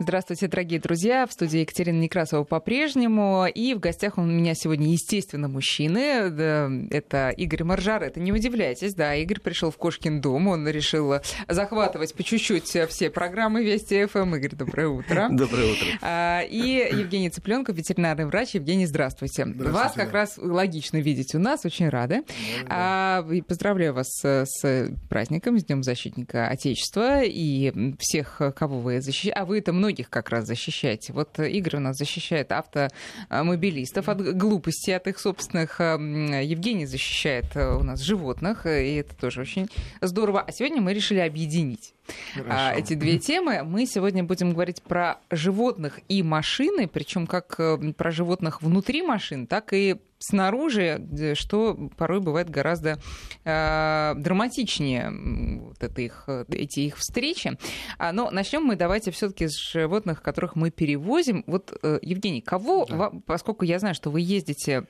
Здравствуйте, дорогие друзья. В студии Екатерина Некрасова по-прежнему. И в гостях у меня сегодня, естественно, мужчины. Это Игорь Маржар. Это не удивляйтесь, да. Игорь пришел в Кошкин дом. Он решил захватывать по чуть-чуть все программы Вести ФМ. Игорь, доброе утро. Доброе утро. А, и Евгений Цыпленков, ветеринарный врач. Евгений, здравствуйте. здравствуйте вас как раз логично видеть у нас. Очень рады. Да. А, поздравляю вас с праздником, с Днем защитника Отечества и всех, кого вы защищаете. А вы это много многих как раз защищаете. Вот Игорь у нас защищает автомобилистов от глупости, от их собственных. Евгений защищает э, у нас животных, и это тоже очень здорово. А сегодня мы решили объединить Хорошо. эти две темы. Мы сегодня будем говорить про животных и машины, причем как э, про животных внутри машин, так и снаружи, что порой бывает гораздо э, драматичнее вот это их, эти их встречи. А, но начнем мы давайте все-таки с животных, которых мы перевозим. Вот, э, Евгений, кого, да. поскольку я знаю, что вы ездите,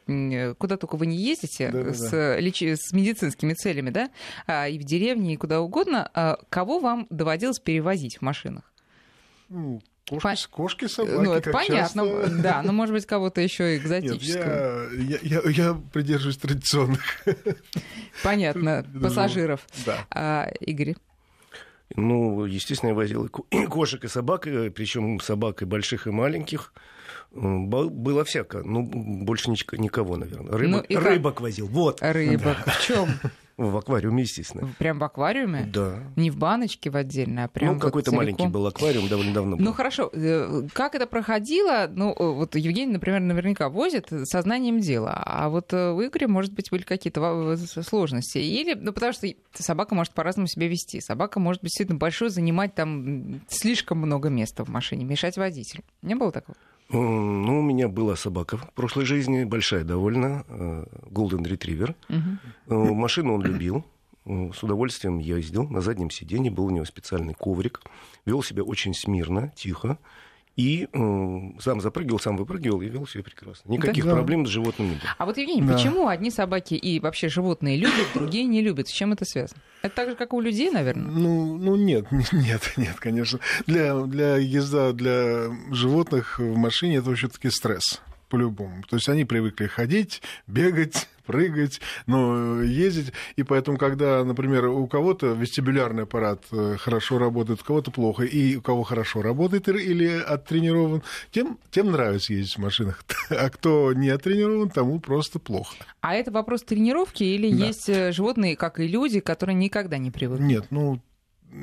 куда только вы не ездите, да, с, да. Леч... с медицинскими целями, да, а, и в деревне, и куда угодно, а кого вам доводилось перевозить в машинах? Ну, Кошки, По... кошки, собаки. Ну, это понятно, часто... да, но может быть кого-то еще экзотического. Нет, я, я, я придерживаюсь традиционных. Понятно, пассажиров. Да. А, Игорь? Ну, естественно, я возил и кошек, и собак, причем собак и больших, и маленьких. Было всяко. Ну, больше никого, наверное. Рыбок, ну, рыбок возил. Вот. Рыбок. Да. В чем? В аквариуме, естественно. Прям в аквариуме? Да. Не в баночке в отдельно, а прям Ну, какой-то вот маленький был аквариум, довольно давно был. Ну, хорошо. Э, как это проходило? Ну, э, вот Евгений, например, наверняка возит сознанием дела. А вот э, у Игоря, может быть, были какие-то сложности. Или, ну, потому что собака может по-разному себя вести. Собака может быть действительно большой, занимать там слишком много места в машине, мешать водителю. Не было такого? Ну, у меня была собака в прошлой жизни, большая довольно, Golden Retriever. Угу. Машину он любил, с удовольствием ездил, на заднем сиденье был у него специальный коврик, вел себя очень смирно, тихо. И э, сам запрыгивал, сам выпрыгивал и вел себя прекрасно. Никаких да. проблем с животным не было. А вот, Евгений, да. почему одни собаки и вообще животные любят, другие не любят? С чем это связано? Это так же, как у людей, наверное? Ну, ну нет, нет, нет, конечно. Для, для езда для животных в машине это все-таки стресс по-любому. То есть они привыкли ходить, бегать, прыгать, но ездить. И поэтому, когда, например, у кого-то вестибулярный аппарат э, хорошо работает, у кого-то плохо, и у кого хорошо работает или оттренирован, тем, тем нравится ездить в машинах. А кто не оттренирован, тому просто плохо. А это вопрос тренировки или да. есть э, животные, как и люди, которые никогда не привыкли? Нет, ну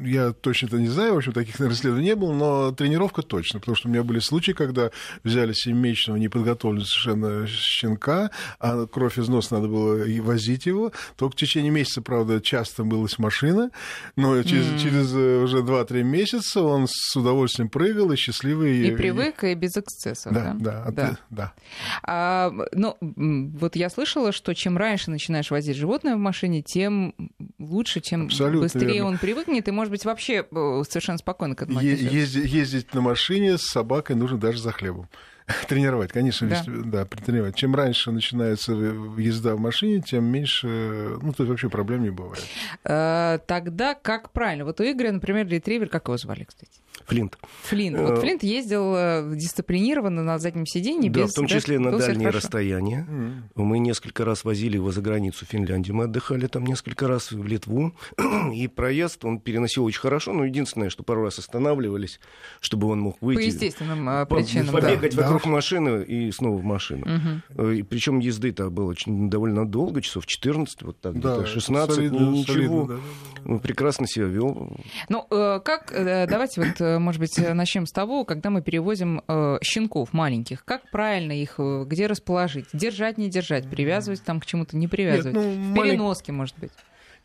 я точно это не знаю, в общем, таких, наверное, исследований не было, но тренировка точно, потому что у меня были случаи, когда взяли 7-месячного неподготовленного совершенно щенка, а кровь из носа надо было и возить его, только в течение месяца, правда, часто мылась машина, но через, mm. через э, уже 2-3 месяца он с удовольствием прыгал и счастливый. И привык, и без эксцессов, да? Да, да. да. да. А, ну, вот я слышала, что чем раньше начинаешь возить животное в машине, тем лучше, чем Абсолютно быстрее верно. он привыкнет, и может быть, вообще э, совершенно спокойно к этому е- ездить, на машине с собакой нужно даже за хлебом. Тренировать, конечно, да. да, тренировать. Чем раньше начинается езда в машине, тем меньше, ну, то вообще проблем не бывает. Э, тогда как правильно? Вот у Игоря, например, ретривер, как его звали, кстати? Флинт. Флинт. Вот э, Флинт ездил э, дисциплинированно на заднем сиденье. Да, без, в том числе да, на дальние расстояния. Mm. Мы несколько раз возили его за границу Финляндии. Мы отдыхали там несколько раз в Литву. И проезд он переносил очень хорошо. Но единственное, что пару раз останавливались, чтобы он мог выйти. По естественным а, причинам. Побегать да. вокруг да. машины и снова в машину. Mm-hmm. И причем езды-то было очень довольно долго, часов 14, вот так, да, где-то 16, солидно, ничего. Солидно, да, да. Прекрасно себя вел. Ну, как, давайте вот Э, может быть, начнем с того, когда мы перевозим э, щенков маленьких, как правильно их, э, где расположить? Держать, не держать, привязывать там к чему-то, не привязывать? Нет, ну, в переноске, малень... может быть.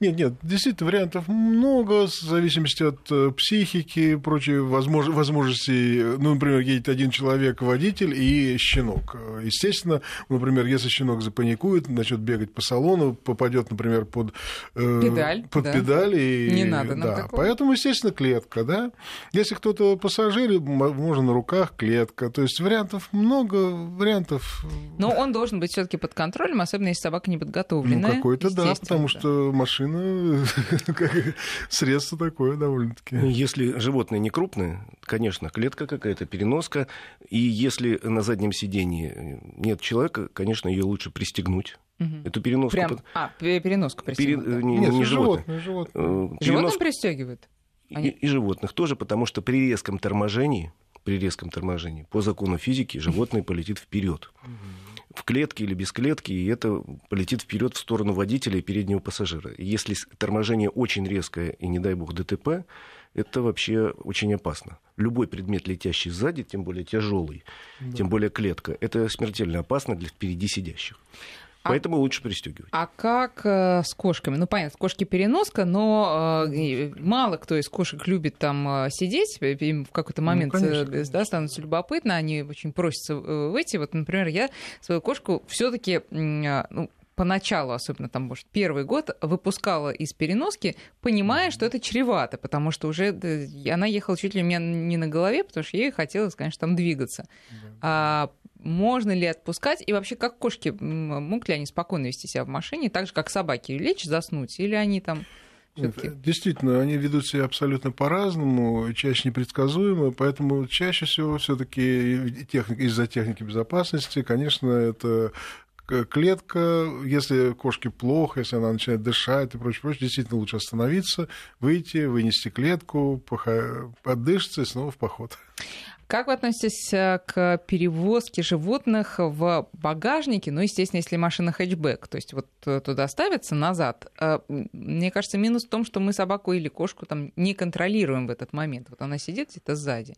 Нет, нет, действительно, вариантов много, в зависимости от э, психики и прочей возмож... возможностей. Ну, например, едет один человек, водитель и щенок. Естественно, например, если щенок запаникует, начнет бегать по салону, попадет, например, под, э, педаль, под да. педаль. И, Не надо да. Такого. Поэтому, естественно, клетка, да. Если кто-то пассажир, можно на руках клетка. То есть вариантов много, вариантов... Но он должен быть все таки под контролем, особенно если собака не подготовленная. Ну, какой-то, да, потому что машина ну, средство такое довольно-таки. Если животное не крупное, конечно, клетка какая-то, переноска. И если на заднем сидении нет человека, конечно, ее лучше пристегнуть. Угу. Эту переноску. Прям, а, переноску пристегнуть. Пере... Да. Не, нет, не животное. животное. Перенос... Животным пристегивают? И, и животных тоже, потому что при резком торможении, при резком торможении, по закону физики, животное полетит вперед. В клетке или без клетки, и это полетит вперед в сторону водителя и переднего пассажира. И если торможение очень резкое и, не дай бог, ДТП, это вообще очень опасно. Любой предмет, летящий сзади, тем более тяжелый, да. тем более клетка, это смертельно опасно для впереди сидящих. А Поэтому а, лучше пристегивать. А как э, с кошками? Ну, понятно, кошки переноска, но э, мало кто из кошек любит там э, сидеть. Им в какой-то ну, момент ну, конечно, да, становится любопытно, они очень просятся э, выйти. Вот, например, я свою кошку все-таки э, ну, поначалу, особенно там, может, первый год, выпускала из переноски, понимая, что это чревато, потому что уже она ехала чуть ли у меня не на голове, потому что ей хотелось, конечно, там двигаться. Да. А можно ли отпускать? И вообще, как кошки, могут ли они спокойно вести себя в машине, так же, как собаки, лечь, заснуть? Или они там все-таки. Действительно, они ведут себя абсолютно по-разному, чаще непредсказуемо, поэтому чаще всего все-таки техника, из-за техники безопасности, конечно, это клетка, если кошке плохо, если она начинает дышать и прочее, прочее, действительно лучше остановиться, выйти, вынести клетку, отдышаться и снова в поход. Как вы относитесь э, к перевозке животных в багажнике? Ну, естественно, если машина хэтчбэк, то есть вот э, туда ставится назад. Э, мне кажется, минус в том, что мы собаку или кошку там не контролируем в этот момент. Вот она сидит где-то сзади.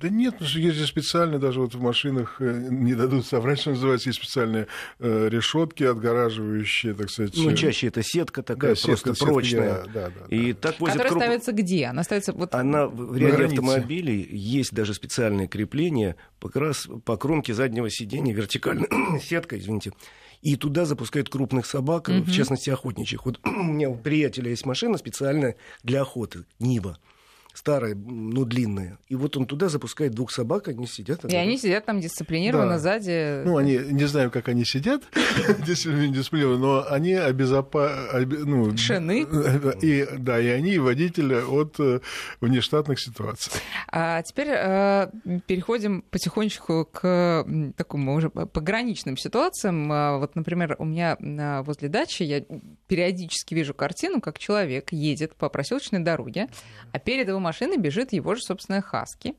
Да нет, ну, есть же специальные, даже вот в машинах, э, не дадут соврать, что называется, есть специальные э, решетки, отгораживающие, так сказать. Ну, чаще это сетка такая, да, просто сетка, прочная. Сетка, да, да, и да. так возят Которая круг... ставится где? Она ставится вот... Она в ряде автомобилей есть даже специальное крепление как раз по кромке заднего сиденья, вертикальная сетка, извините, и туда запускают крупных собак, угу. в частности охотничьих. Вот у меня у приятеля есть машина специальная для охоты, Нива старая, ну, длинная. И вот он туда запускает двух собак, они сидят. И они сидят там дисциплинированно да. сзади. Ну, они, не знаю, как они сидят дисциплинированно, но они обезопасены. Ну, Шины. И, да, и они, и водители от э, внештатных ситуаций. А теперь э, переходим потихонечку к такому уже пограничным ситуациям. А, вот, например, у меня э, возле дачи я периодически вижу картину, как человек едет по проселочной дороге, а перед его машиной бежит его же собственная хаски.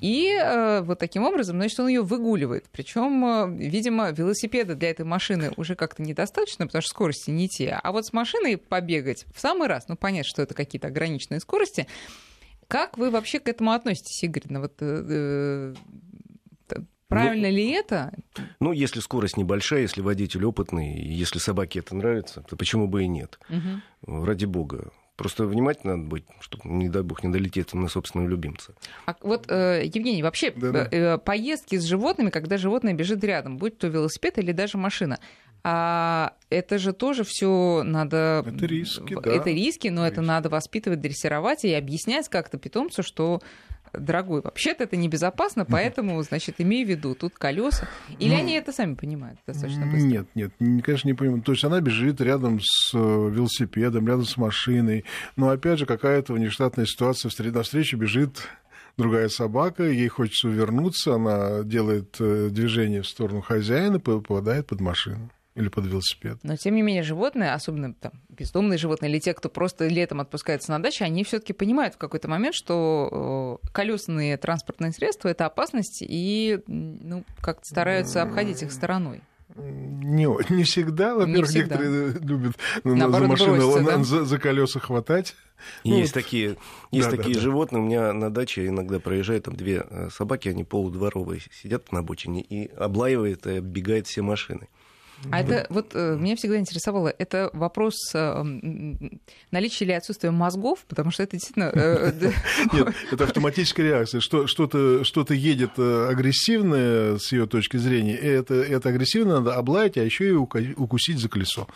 И э, вот таким образом, значит, он ее выгуливает. Причем, э, видимо, велосипеда для этой машины уже как-то недостаточно, потому что скорости не те. А вот с машиной побегать в самый раз, ну, понятно, что это какие-то ограниченные скорости. Как вы вообще к этому относитесь, Игорь? Ну, вот, э, э Правильно ну, ли это? Ну, если скорость небольшая, если водитель опытный, если собаке это нравится, то почему бы и нет? Угу. Ради бога. Просто внимательно надо быть, чтобы, не дай бог, не долететь на собственного любимца. А вот, э, Евгений, вообще Да-да. Э, поездки с животными, когда животное бежит рядом, будь то велосипед или даже машина, а это же тоже все надо... Это риски, да. Это риски, но риски. это надо воспитывать, дрессировать и объяснять как-то питомцу, что дорогой, вообще-то это небезопасно, поэтому, значит, имей в виду, тут колеса. Или ну, они это сами понимают достаточно быстро? Нет, нет, конечно, не понимают. То есть она бежит рядом с э, велосипедом, рядом с машиной, но опять же какая-то внештатная ситуация, навстречу бежит другая собака, ей хочется увернуться, она делает э, движение в сторону хозяина, попадает под машину или под велосипед. Но тем не менее животные, особенно там бездомные животные или те, кто просто летом отпускается на дачу, они все-таки понимают в какой-то момент, что э, колесные транспортные средства это опасность и ну, как-то стараются обходить их стороной. Не, не всегда, во-первых, некоторые любят ну, Наоборот, за машину, броситься, да? за, за колеса хватать. Ну, есть вот. такие, есть да, такие да, животные. Да. У меня на даче иногда проезжают там две э, собаки, они полудворовые, сидят на обочине и облаивают и оббегают все машины. А это вот э, меня всегда интересовало, это вопрос э, наличия или отсутствия мозгов, потому что это действительно... Э, Нет, это автоматическая реакция. Что-то что едет агрессивное с ее точки зрения, и это, это агрессивно надо облаять, а еще и укусить за колесо.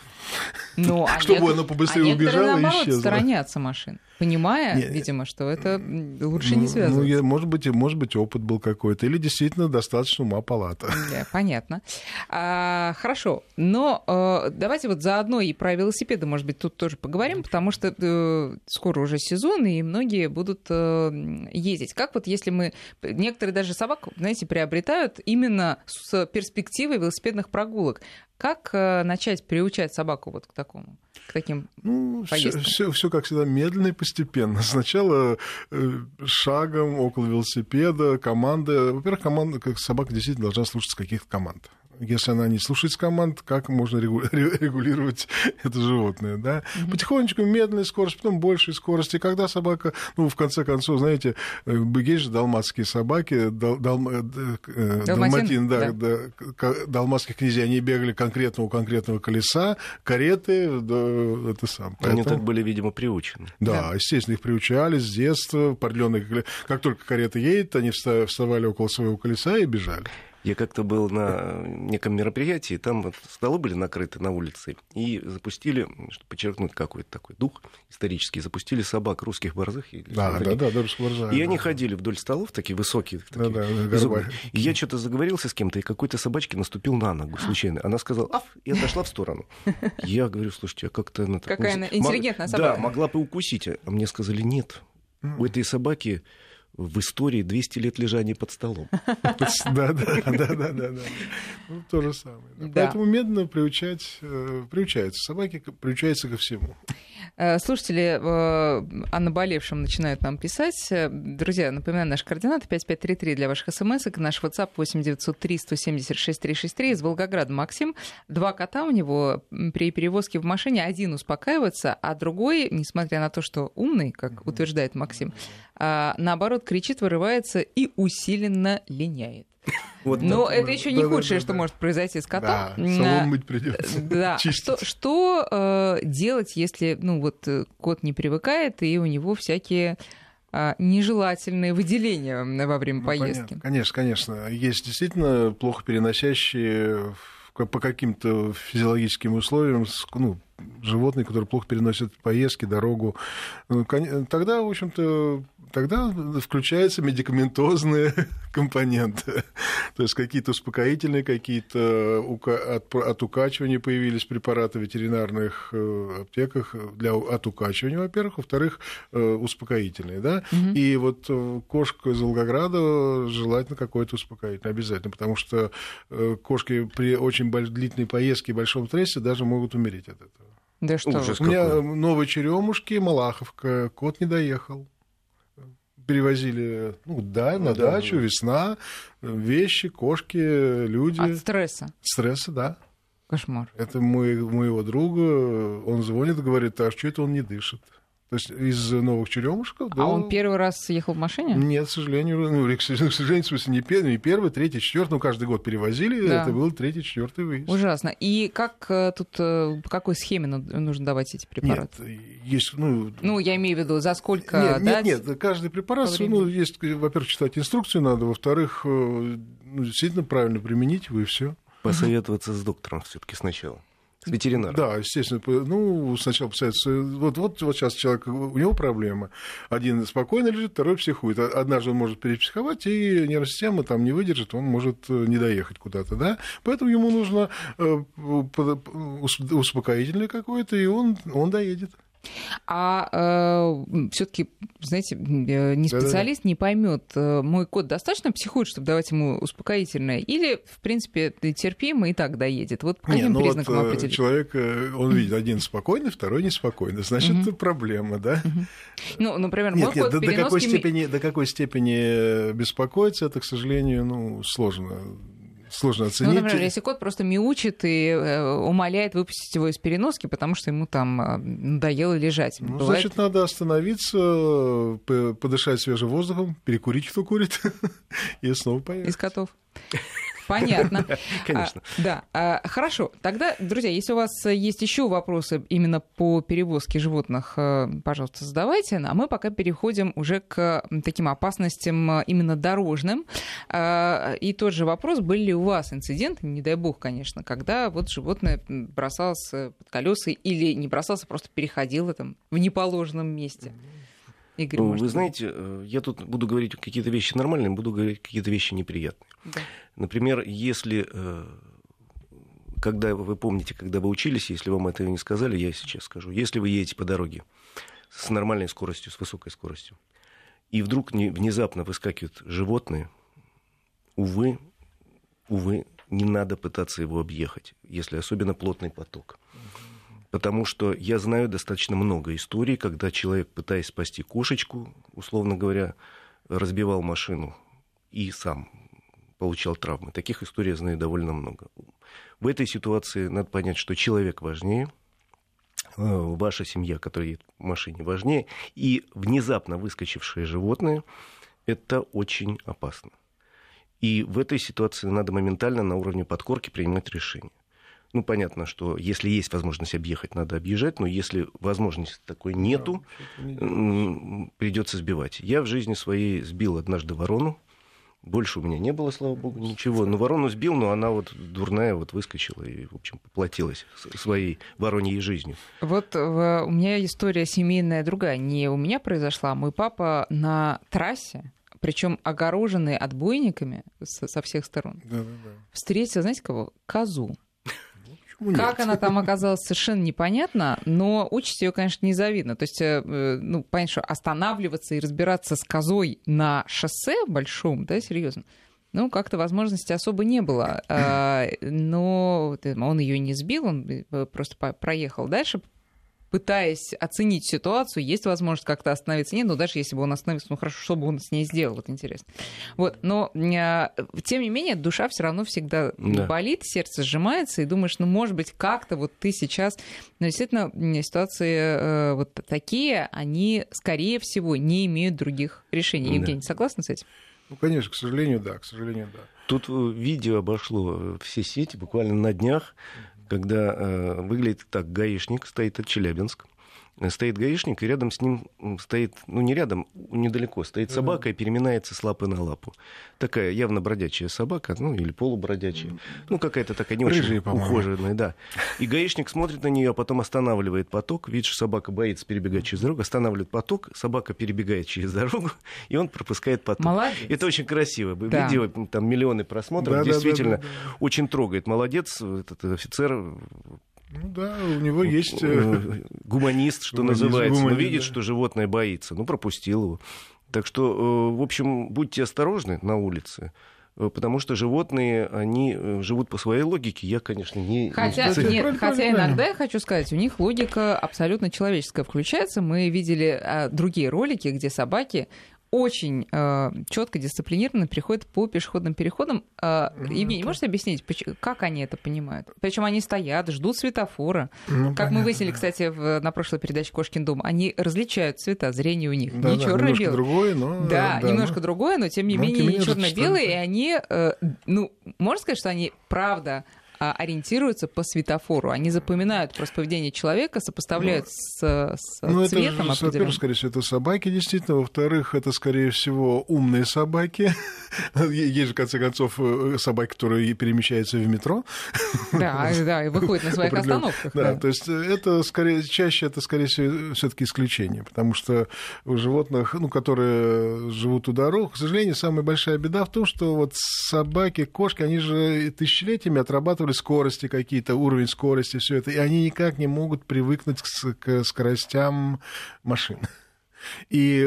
Ну, а Чтобы оно побыстрее убежало и исчезло. сторонятся машин. Понимая, Нет, видимо, что это лучше не связывать. Ну, я, может, быть, может быть, опыт был какой-то, или действительно достаточно ума палата. Да, понятно. А, хорошо, но а, давайте вот заодно и про велосипеды, может быть, тут тоже поговорим, потому что а, скоро уже сезон, и многие будут а, ездить. Как вот если мы... Некоторые даже собак, знаете, приобретают именно с перспективой велосипедных прогулок. Как э, начать приучать собаку вот к такому, к таким ну, поездкам? Все, все, как всегда, медленно и постепенно. Сначала э, шагом около велосипеда, команда. Во-первых, команда, как собака действительно должна слушаться каких-то команд если она не слушает команд, как можно регулировать это животное, да? Угу. Потихонечку, медленная скорость, потом большая скорость. И когда собака, ну, в конце концов, знаете, э, есть же далматские собаки, дал, дал, э, э, далматин, да, да. да, далматских князей, они бегали конкретно у конкретного колеса, кареты, да, это сам. Поэтому... Они так были, видимо, приучены. Да, да, естественно, их приучали с детства, определенные, как только карета едет, они вставали около своего колеса и бежали. Я как-то был на неком мероприятии, там вот столы были накрыты на улице, и запустили, чтобы подчеркнуть какой-то такой дух исторический, запустили собак русских борзых. Да, да, да, да, борзых. И они ходили вдоль столов, такие высокие. Такие, да, да, и я что-то заговорился с кем-то, и какой-то собачке наступил на ногу случайно. Она сказала, аф, и отошла в сторону. Я говорю, слушайте, а как-то она... Какая она интеллигентная собака. Да, могла бы укусить. А мне сказали, нет, у этой собаки в истории 200 лет лежания под столом. Да, да, да, да, да. Ну, то же самое. Поэтому медленно приучать, э, приучаются собаки, приучаются ко всему. Э, слушатели э, о наболевшем начинают нам писать. Друзья, напоминаю, наши координаты 5533 для ваших смс и наш WhatsApp 8903 176 363 из Волгограда. Максим, два кота у него при перевозке в машине, один успокаивается, а другой, несмотря на то, что умный, как утверждает Максим, наоборот, кричит, вырывается и усиленно линяет. Вот Но это еще не да, худшее, да, что может произойти с котом. Да, салон мыть придется. Да. Что, что э, делать, если ну, вот, э, кот не привыкает, и у него всякие э, нежелательные выделения во время ну, поездки? Понятно. Конечно, конечно. Есть действительно плохо переносящие по каким-то физиологическим условиям ну, животные, которые плохо переносят поездки, дорогу. Ну, тогда, в общем-то, тогда включаются медикаментозные компоненты. То есть какие-то успокоительные, какие-то от, укачивания появились препараты в ветеринарных э, аптеках для, от укачивания, во-первых. Во-вторых, э, успокоительные. Да? Угу. И вот э, кошка из Волгограда желательно какой-то успокоительный обязательно, потому что кошки при очень длительной поездке и большом стрессе даже могут умереть от этого. Да что? Ужас У меня какой. новые черемушки, Малаховка, кот не доехал перевозили, ну да, на да, дачу, да. весна, вещи, кошки, люди. От стресса? Стресса, да. Кошмар. Это мой, моего друга, он звонит, говорит, а что это он не дышит? То есть из новых черемушков. А он первый раз ехал в машине? Нет, к сожалению, ну, к сожалению, в смысле, не первый, не первый, третий, четвертый, ну, каждый год перевозили, да. это был третий, четвертый выезд. Ужасно. И как э, тут, э, по какой схеме нужно давать эти препараты? Нет, есть, ну... Ну, я имею в виду, за сколько Нет, дать? нет, нет, каждый препарат, ну, есть, во-первых, читать инструкцию надо, во-вторых, э, ну, действительно правильно применить и все. Посоветоваться с доктором все таки сначала. С ветеринаром. Да, естественно. Ну, сначала посоветоваться. Вот, вот, вот сейчас человек, у него проблема. Один спокойно лежит, второй психует. Однажды он может перепсиховать, и нервная система там не выдержит, он может э, не доехать куда-то, да. Поэтому ему нужно э, успокоительное какое-то, и он, он доедет. А э, все-таки, знаете, э, не специалист Да-да-да. не поймет, э, мой кот достаточно психует, чтобы давать ему успокоительное, или, в принципе, терпимо и так доедет. Вот по каким не, ну признакам вот, э, определить? Человек, он видит, один спокойный, второй неспокойный. Значит, это проблема, да? Ну, например, мой нет, кот нет, до, до, какой степени, до какой степени беспокоиться, это, к сожалению, ну, сложно сложно оценить. Ну, например, если кот просто мяучит и э, умоляет выпустить его из переноски, потому что ему там э, надоело лежать. Ну, Бывает... значит, надо остановиться, подышать свежим воздухом, перекурить, кто курит, и снова поехать. Из котов. Понятно. Конечно. А, да. А, хорошо. Тогда, друзья, если у вас есть еще вопросы именно по перевозке животных, э, пожалуйста, задавайте. А мы пока переходим уже к таким опасностям э, именно дорожным. А, и тот же вопрос, были ли у вас инциденты, не дай бог, конечно, когда вот животное бросалось под колеса или не бросался, просто переходило там в неположенном месте? Игорь, Ну, Вы знаете, э, я тут буду говорить какие-то вещи нормальные, буду говорить какие-то вещи неприятные. Да. Например, если, э, когда вы помните, когда вы учились, если вам этого не сказали, я сейчас скажу. Если вы едете по дороге с нормальной скоростью, с высокой скоростью, и вдруг не- внезапно выскакивают животные, увы, увы, не надо пытаться его объехать, если особенно плотный поток. Потому что я знаю достаточно много историй, когда человек, пытаясь спасти кошечку, условно говоря, разбивал машину и сам получал травмы. Таких историй я знаю довольно много. В этой ситуации надо понять, что человек важнее, э, ваша семья, которая едет в машине, важнее, и внезапно выскочившие животные – это очень опасно. И в этой ситуации надо моментально на уровне подкорки принимать решение. Ну, понятно, что если есть возможность объехать, надо объезжать, но если возможности такой нету, м, придется сбивать. Я в жизни своей сбил однажды ворону. Больше у меня не было, слава богу, ничего. Но ворону сбил, но она вот дурная вот выскочила и, в общем, поплатилась своей вороньей жизнью. Вот э, у меня история семейная другая. Не у меня произошла. Мой папа на трассе, причем огороженный отбойниками со, всех сторон, Да-да-да. встретил, знаете кого? Козу. Почему нет? Как она там оказалась, совершенно непонятно, но участь ее, конечно, незавидна. То есть, э, э, ну, понятно, что останавливаться и разбираться с козой на шоссе большом, да, серьезно, ну, как-то возможности особо не было. А, Но э, он ее не сбил, он просто проехал дальше, пытаясь оценить ситуацию, есть возможность как-то остановиться. Нет, ну даже если бы он остановился, ну хорошо, что бы он с ней сделал, вот интересно. Вот, но э, тем не менее, душа все равно всегда Да. болит, сердце сжимается, и думаешь, ну, может быть, как-то вот ты сейчас... Но действительно, м, ситуации э, вот такие, они, скорее всего, не имеют других решений. Да. Евгений, согласны с этим? Ну, конечно, к сожалению, да, к сожалению, да. Тут э, видео обошло э, все сети буквально на днях, когда э, выглядит так, гаишник стоит, это Челябинск, стоит гаишник, и рядом с ним стоит, ну не рядом, недалеко, стоит собака и переминается с лапы на лапу. Такая явно бродячая собака, ну или полубродячая, ну какая-то такая не очень Рыжая, по-моему. ухоженная, да. И гаишник смотрит на нее, а потом останавливает поток, видит, что собака боится перебегать через дорогу, останавливает поток, собака перебегает через дорогу, и он пропускает поток. Молодец. Это очень красиво. Да. Видео, там миллионы просмотров, Да, да, действительно да, да, очень трогает. Молодец, этот офицер, Ну да, у него есть... э, э, гуманист, что Гуманист, называется. Но гуманист, видит, да. что животное боится, ну, пропустил его. Так что, э, в общем, будьте осторожны на улице. э, Потому что животные, они э, живут по своей логике. Я, конечно, не... Хотя, Кстати, нет, хотя иногда, я хочу сказать, у них логика абсолютно человеческая включается. Мы видели а, другие ролики, где собаки очень четко, дисциплинированно переходят по пешеходным переходам. А, Евгений, можете объяснить, как они это понимают? Причем они стоят, ждут светофора. ну, Как мы понятно, выяснили, да. кстати, в- на прошлой передаче «Кошкин дом», они различают цвета, зрение у них Да, не да, черно белое другое, но... да, ну, немножко другое, но тем не но тем менее не черно-белые, и они, э, ну, можно сказать, что они правда ориентируются по светофору. Они запоминают просто поведение человека, сопоставляют с, с Ну, это, цветом во-первых, определенным. скорее всего, это собаки, действительно. Во-вторых, это, скорее всего, умные собаки. Есть же, в конце концов, э, собаки, которые перемещаются в метро. Да, да, и выходят на своих остановках. Да, да. то есть э, это скорее, чаще это, скорее всего, все-таки исключение, потому что у животных, ну, которые живут у дорог, к сожалению, самая большая беда в том, что вот собаки, кошки, они же тысячелетиями отрабатывали скорости какие-то, уровень скорости, все это, и они никак не могут привыкнуть к, к скоростям машин. И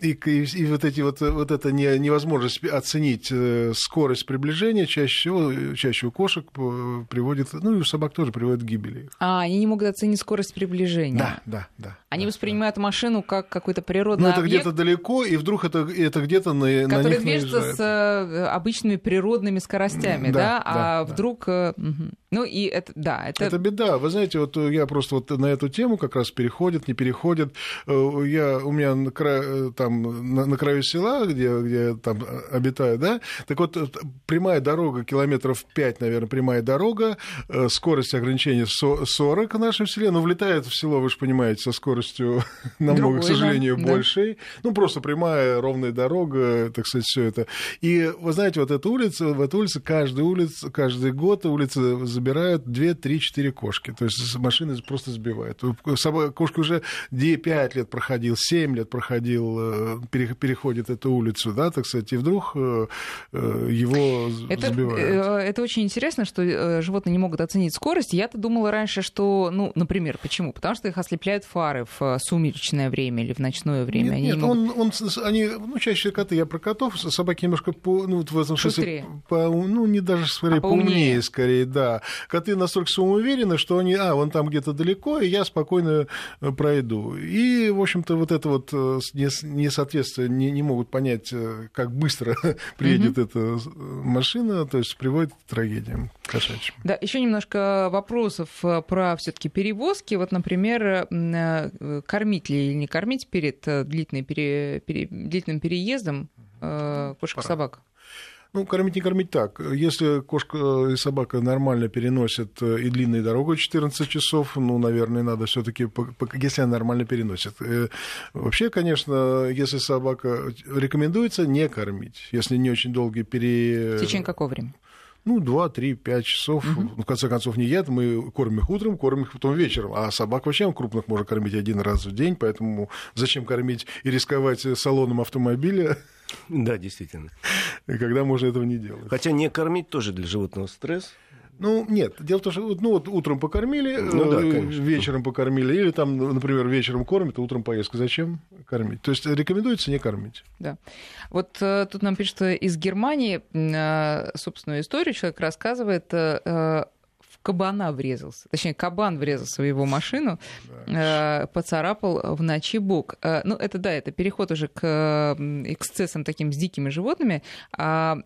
и, к- и вот, эти вот, вот эта не- невозможность оценить э, скорость приближения чаще всего, чаще у кошек э, приводит, ну и у собак тоже приводит к гибели. А, они не могут оценить скорость приближения. Да, да, да. Они да, воспринимают машину как какой-то да. природный Ну, это объект, где-то далеко, и вдруг это, это где-то на, на который них движется наезжает. с э, обычными природными скоростями, Да, да, да, а да. вдруг... э, мгм. Ну и это, да, это... Это беда. Вы знаете, вот я просто вот на эту тему как раз переходит, не переходит. Э, Я, у меня на э, там там на, на краю села, где, где там обитаю, да, так вот прямая дорога, километров 5, наверное, прямая дорога, скорость ограничения 40 в нашем селе, но влетает в село, вы же понимаете, со скоростью намного, к сожалению, да, большей. Да. Ну, просто прямая, ровная дорога, так сказать, все это. И вы знаете, вот эта улица, в эту улицу каждый улица, каждый год улицы забирают 2, 3, 4 кошки. То есть машины просто сбивают. Кошка уже 5 лет проходил, 7 лет проходил, э, переходит эту улицу, да, так сказать, и вдруг э, э, его это, сбивают. Это очень интересно, что животные не могут оценить скорость. Я-то думала раньше, что, ну, например, почему? Потому что их ослепляют фары в сумеречное время или в ночное время. Нет, они нет не могут... он, он, они, ну, чаще коты, я про котов, собаки немножко по, ну, в этом смысле, по, ну, не даже скорее а поумнее. поумнее, скорее, да. Коты настолько самоуверены, что они, а, вон там где-то далеко, и я спокойно э, пройду. И, в общем-то, вот это вот э, несоответствие не, не могут понять, э, как быстро приедет эта машина, то есть приводит к трагедиям кошачьим. Да, еще немножко вопросов про все-таки перевозки. Вот, например, кормить ли или не кормить перед длительной пере, пере, длительным переездом кошек-собак? Ну, кормить не кормить так. Если кошка и собака нормально переносят э, и длинную дорогу 14 часов, ну, наверное, надо все таки если она нормально переносит. Э, вообще, конечно, если собака рекомендуется не кормить, если не очень долгий пере... В течение какого времени? ну, 2, 3, 5 часов. Угу. В конце концов, не едят, мы кормим их утром, кормим их потом вечером. А собак вообще крупных можно кормить один раз в день, поэтому зачем кормить и рисковать салоном автомобиля? Да, действительно. Когда можно этого не делать. Хотя не кормить тоже для животного стресс. Ну, нет. Дело в том, что ну, вот утром покормили, ну, да, э, вечером покормили, или там, например, вечером кормят, а утром поездка. Зачем кормить? То есть рекомендуется не кормить. Да. Вот э, тут нам пишут, что из Германии э, собственную историю человек рассказывает, э, кабана врезался. Точнее, кабан врезался в его машину, да. э, поцарапал в ночи бок. Э, ну, это да, это переход уже к эксцессам таким с дикими животными. А,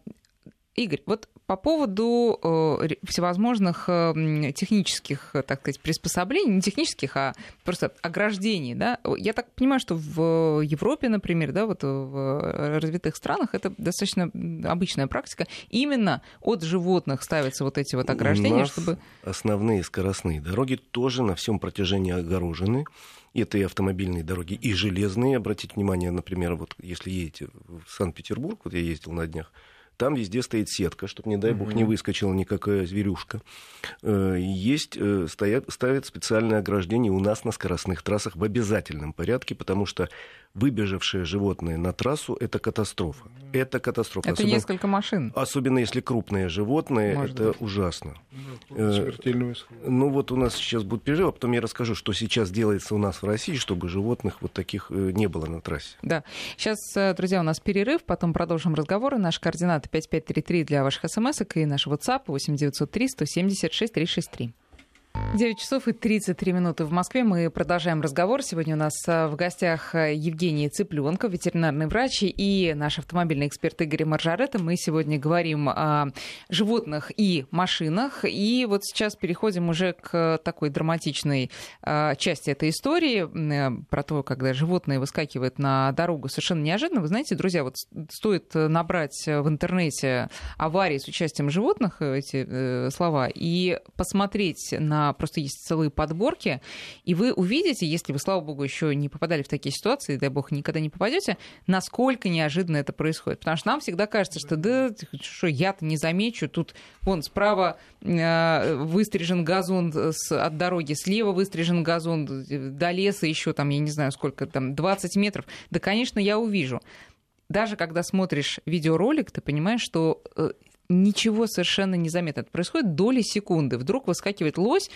Игорь, вот по поводу э, всевозможных э, технических, э, так сказать, приспособлений, не технических, а просто ограждений, да, я так понимаю, что в Европе, например, да, вот в развитых странах это достаточно обычная практика. Именно от животных ставятся вот эти вот ограждения, чтобы... основные скоростные дороги тоже на всем протяжении огорожены. Это и автомобильные дороги, и железные. Обратите внимание, например, вот если едете в Санкт-Петербург, вот я ездил на днях, там везде стоит сетка, чтобы, не дай бог, не выскочила никакая зверюшка. Э, есть, э, стоят, ставят специальное ограждение у нас на скоростных трассах в обязательном порядке, потому что выбежавшее животное на трассу – это катастрофа. Это катастрофа. Это особенно, несколько машин. Особенно если крупное животное, Может это быть. ужасно. Ну, смертельный исход. Ну вот у нас сейчас будет перерыв, а потом я расскажу, что сейчас делается у нас в России, чтобы животных вот таких э, не было на трассе. Да. Сейчас, друзья, у нас перерыв, потом продолжим разговоры. Наши координаты 5533 для ваших смс и наш WhatsApp 8903 176 363. 9 часов и 33 минуты в Москве. Мы продолжаем разговор. Сегодня у нас э, в гостях э, Евгений Цыпленков, ветеринарный врач, и наш автомобильный эксперт Игорь Маржарета. Мы сегодня говорим о животных и машинах. И вот сейчас переходим уже к такой драматичной э, части этой истории, про то, когда животные выскакивают на дорогу совершенно неожиданно. Вы знаете, друзья, вот стоит набрать в интернете аварии с участием животных, эти слова, и посмотреть на просто есть целые подборки, и вы увидите, если вы, слава богу, еще не попадали в такие ситуации, дай бог, никогда не попадете, насколько неожиданно это происходит. Потому что нам всегда кажется, что да, что я-то не замечу, тут вон справа э, выстрижен газон с, от дороги, слева выстрижен газон, до леса еще там, я не знаю, сколько там, 20 метров. Да, конечно, я увижу даже когда смотришь видеоролик, ты понимаешь, что э, ничего совершенно не заметно. Это происходит доли секунды. Вдруг выскакивает лось,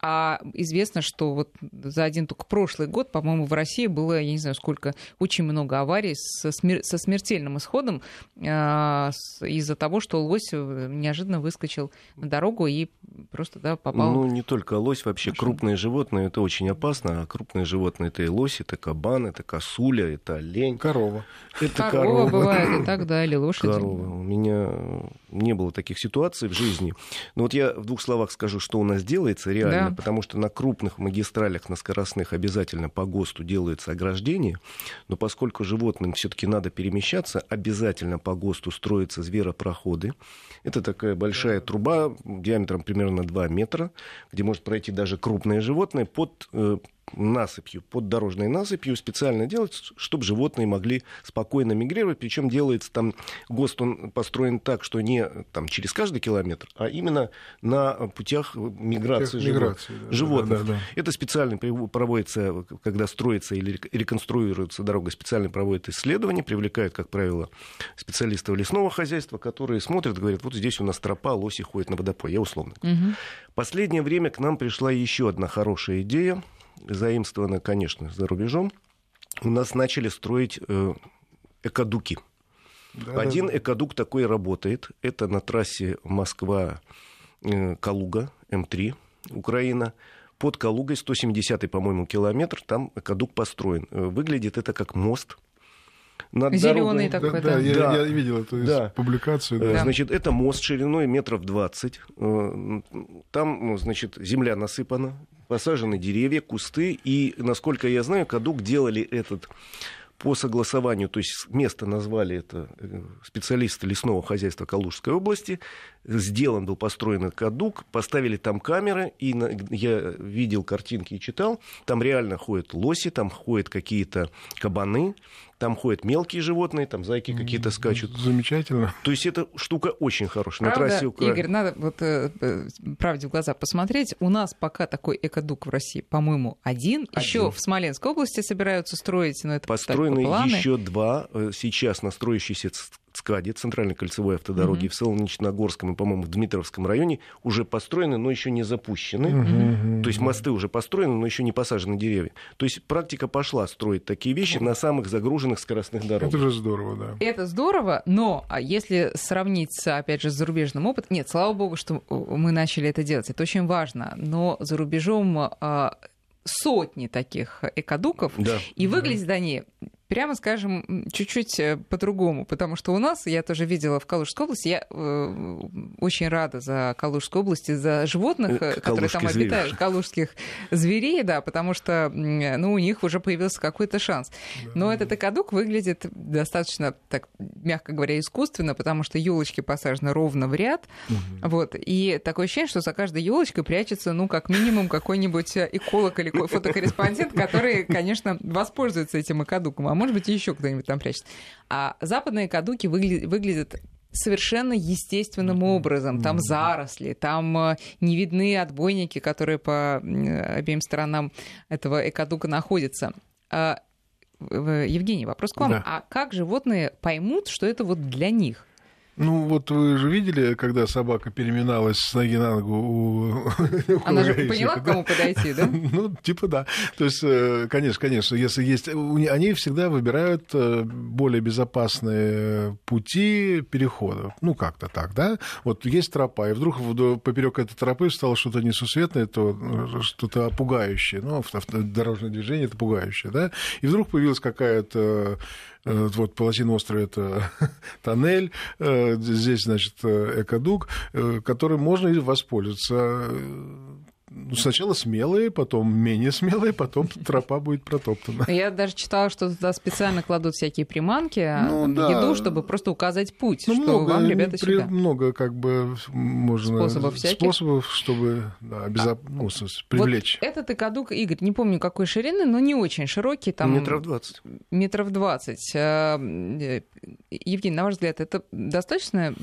а известно, что вот за один только прошлый год, по-моему, в России было, я не знаю сколько, очень много аварий со, смер- со смертельным исходом э- из-за того, что лось неожиданно выскочил на дорогу и просто да, попал. Ну, не только лось, вообще крупные животные это очень опасно. А крупные животные это и лось, это кабан, это косуля, это олень. Корова. Это корова, корова. бывает и так далее, лошади. Корова. У меня не было таких ситуаций в жизни. Но вот я в двух словах скажу, что у нас делается реально правильно, да. потому что на крупных магистралях, на скоростных обязательно по ГОСТу делается ограждение, но поскольку животным все-таки надо перемещаться, обязательно по ГОСТу строятся зверопроходы. Это такая большая труба диаметром примерно 2 метра, где может пройти даже крупное животное под э, насыпью, под дорожной насыпью специально делать, чтобы животные могли спокойно мигрировать. Причем делается там ГОСТ, он построен так, что не там, через каждый километр, а именно на путях миграции, миграции живот, да, животных. Да, да, да. Это специально проводится, когда строится или реконструируется дорога, специально проводят исследования, привлекают, как правило, специалистов лесного хозяйства, которые смотрят, говорят, вот здесь у нас тропа, лоси ходят на водопой. Я условно. Угу. Последнее время к нам пришла еще одна хорошая идея – заимствовано, конечно, за рубежом, у нас начали строить э, экодуки. Да, Один да. экодук такой работает. Это на трассе Москва-Калуга, М3, Украина. Под Калугой 170 по-моему, километр, там экодук построен. Э, выглядит это как мост. Зеленый такой, да. Да, да. Я, да. я видел эту да. публикацию. Э, да. Значит, это мост шириной метров 20. Там, значит, земля насыпана, посажены деревья, кусты, и, насколько я знаю, Кадук делали этот по согласованию, то есть место назвали это э, специалисты лесного хозяйства Калужской области, сделан был построен кадук, поставили там камеры, и я видел картинки и читал, там реально ходят лоси, там ходят какие-то кабаны, там ходят мелкие животные, там зайки какие-то скачут. Замечательно. То есть эта штука очень хорошая. Правда, На трассе Укра... Игорь, надо вот э, э, правде в глаза посмотреть. У нас пока такой экодук в России, по-моему, один. один. Еще в Смоленской области собираются строить, но это Построены еще два. Э, сейчас на строящейся ЦКАДе, центральной кольцевой автодороги, mm-hmm. в Солнечногорском и, по-моему, в Дмитровском районе уже построены, но еще не запущены. Mm-hmm. То есть мосты уже построены, но еще не посажены деревья. То есть практика пошла строить такие вещи mm-hmm. на самых загруженных скоростных дорогах. Это же здорово, да. Это здорово, но а если сравнить, опять же, с зарубежным опытом, нет, слава богу, что мы начали это делать, это очень важно, но за рубежом а, сотни таких экодуков, да. и выглядят они прямо скажем, чуть-чуть э, по-другому, потому что у нас, я тоже видела в Калужской области, я э, очень рада за Калужскую область и за животных, э, которые там обитают, калужских зверей, да, потому что, ну, у них уже появился какой-то шанс. Но этот экодук выглядит достаточно, так, мягко говоря, искусственно, потому что елочки посажены ровно в ряд, угу. вот, и такое ощущение, что за каждой елочкой прячется, ну, как минимум, какой-нибудь эколог или фотокорреспондент, который, конечно, воспользуется этим экодуком, а может быть, еще кто-нибудь там прячется. А западные кадуки выглядят, выглядят совершенно естественным образом. Там заросли, там э, не видны отбойники, которые по обеим сторонам этого экодука находятся. А, Евгений, вопрос к вам. Да. А как животные поймут, что это вот для них? Ну, вот вы же видели, когда собака переминалась с ноги на ногу у Она же поняла, к кому подойти, да? Ну, типа да. То есть, э, конечно, конечно, если есть... Они всегда выбирают э, более безопасные пути перехода. Ну, как-то так, да? Вот есть тропа, и вдруг поперек этой тропы стало что-то несусветное, то э, что-то пугающее. Ну, дорожное движение — это пугающее, да? И вдруг появилась какая-то Э, вот Палатин остров это тоннель, э, здесь, значит, э, экодук, который можно воспользоваться ну, сначала смелые, потом менее смелые, потом тропа будет протоптана. Я даже читала, что туда специально кладут всякие приманки, ну, да. еду, чтобы просто указать путь, ну, что много, вам, ребята, при, сюда. Много как бы можно... Способов всяких? Способов, чтобы да, обезоп... а, ну, привлечь. Вот этот экодук, Игорь, не помню какой ширины, но не очень широкий. Там... Метров двадцать. Метров двадцать. А, э, Евгений, на ваш взгляд, это достаточно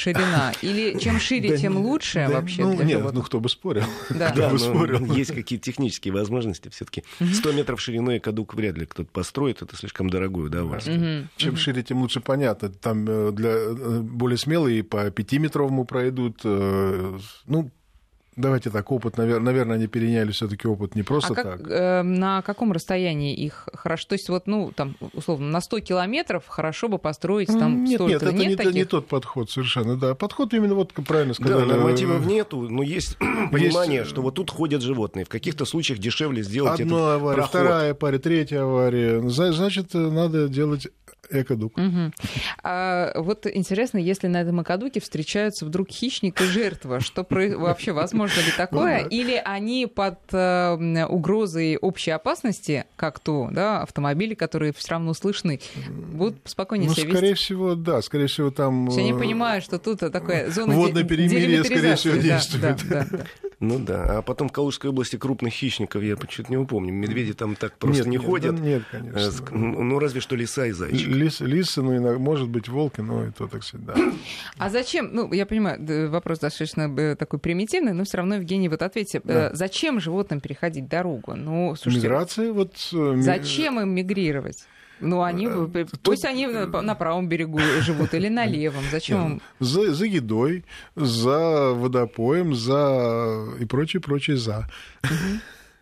ширина? Или чем шире, тем лучше вообще? Ну, нет, ну кто бы спорил. Да, да спорил. есть какие-то технические возможности все-таки. 100 метров шириной кадук вряд ли кто-то построит, это слишком дорогое удовольствие. Чем шире, тем лучше понятно. Там э, для э, более смелые по 5-метровому пройдут. Э, ну, Давайте так, опыт, наверное, они переняли все-таки опыт не просто а как, так. Э, на каком расстоянии их хорошо? То есть, вот, ну, там, условно, на 100 километров хорошо бы построить там нет, столько. Нет, это нет не, таких? не тот подход совершенно, да. Подход именно вот, правильно сказали. Да, нормативов нету, но есть, есть понимание, что вот тут ходят животные. В каких-то случаях дешевле сделать Одна этот авария, проход. вторая авария, третья авария. Значит, надо делать Экодук. Угу. А, вот интересно, если на этом экодуке встречаются вдруг хищник и жертва, что про... вообще возможно? возможно ли такое? Ну, да. Или они под э, угрозой общей опасности, как то, да, автомобили, которые все равно слышны, будут спокойнее ну, себя вести? скорее всего, да, скорее всего там... Есть они э, понимают, что тут такая зона Водное перемирие, скорее всего, действует. Да, да, да. Ну да, а потом в Калужской области крупных хищников, я почему-то не упомню, медведи там так просто нет, не нет, ходят. Да, нет, конечно. Ну, разве что лиса и зайчик. Лис, лисы, ну, может быть, волки, но это так всегда. А зачем, ну, я понимаю, вопрос достаточно э, такой примитивный, но все равно, Евгений, вот ответьте, э, да. зачем животным переходить дорогу? Ну, слушайте, Миграция, вот... Э, зачем им мигрировать? Ну, они, пусть они на правом берегу живут или на левом. Зачем За, за едой, за водопоем, за и прочее, прочее за.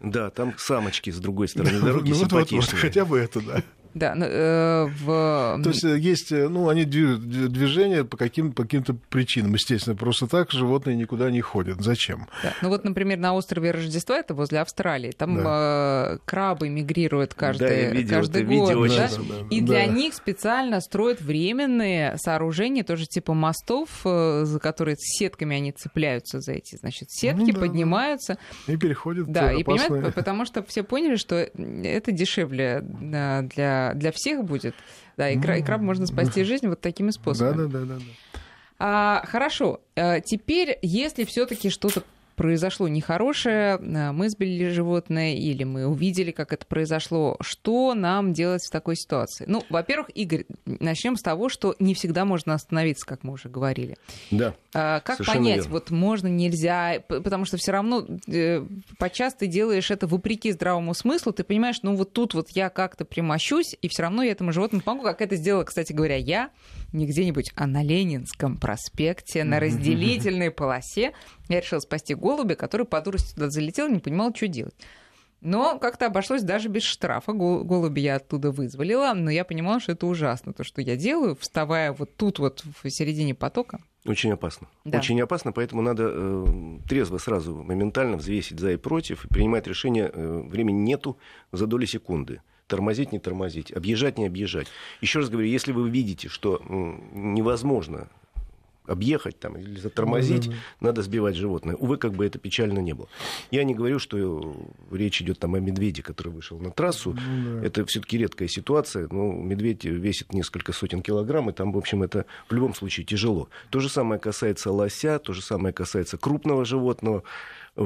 Да, там самочки с другой стороны дороги ну, вот, вот, вот, хотя бы это, да. Да, э, в... То есть э, есть, э, ну, они движения по, каким, по каким-то причинам, естественно. Просто так животные никуда не ходят. Зачем? Да. Ну вот, например, на острове Рождества, это возле Австралии, там да. э, крабы мигрируют каждый, да, видел каждый год. Видео да? Да, да, И да. для них специально строят временные сооружения, тоже типа мостов, э, за которые сетками они цепляются за эти, значит, сетки, ну, да, поднимаются. И переходят Да, и понимаете, потому что все поняли, что это дешевле для для, всех будет. Да, и, кра- и краб можно спасти жизнь вот такими способами. Да, да, да, да. А, хорошо. А, теперь, если все-таки что-то произошло нехорошее, э, мы сбили животное или мы увидели, как это произошло, что нам делать в такой ситуации? Ну, во-первых, Игорь, начнем с того, что не всегда можно остановиться, как мы уже говорили. Да. А, как понять, верно. вот можно, нельзя, потому что все равно э, подчас ты делаешь это вопреки здравому смыслу, ты понимаешь, ну вот тут вот я как-то примощусь, и все равно я этому животному помогу, как это сделала, кстати говоря, я, не где-нибудь, а на Ленинском проспекте, на разделительной полосе. Я решила спасти голубя, который по дурости туда залетел не понимал, что делать. Но как-то обошлось даже без штрафа. Голуби я оттуда вызволила, но я понимала, что это ужасно, то, что я делаю, вставая вот тут вот в середине потока. Очень опасно. Да. Очень опасно, поэтому надо э, трезво сразу, моментально взвесить за и против, и принимать решение. Э, времени нету за доли секунды тормозить, не тормозить, объезжать, не объезжать. Еще раз говорю, если вы видите, что невозможно объехать там или затормозить, да. надо сбивать животное. Увы, как бы это печально не было. Я не говорю, что речь идет там о медведе, который вышел на трассу. Ну, да. Это все-таки редкая ситуация. Но медведь весит несколько сотен килограмм, и там, в общем, это в любом случае тяжело. То же самое касается лося, то же самое касается крупного животного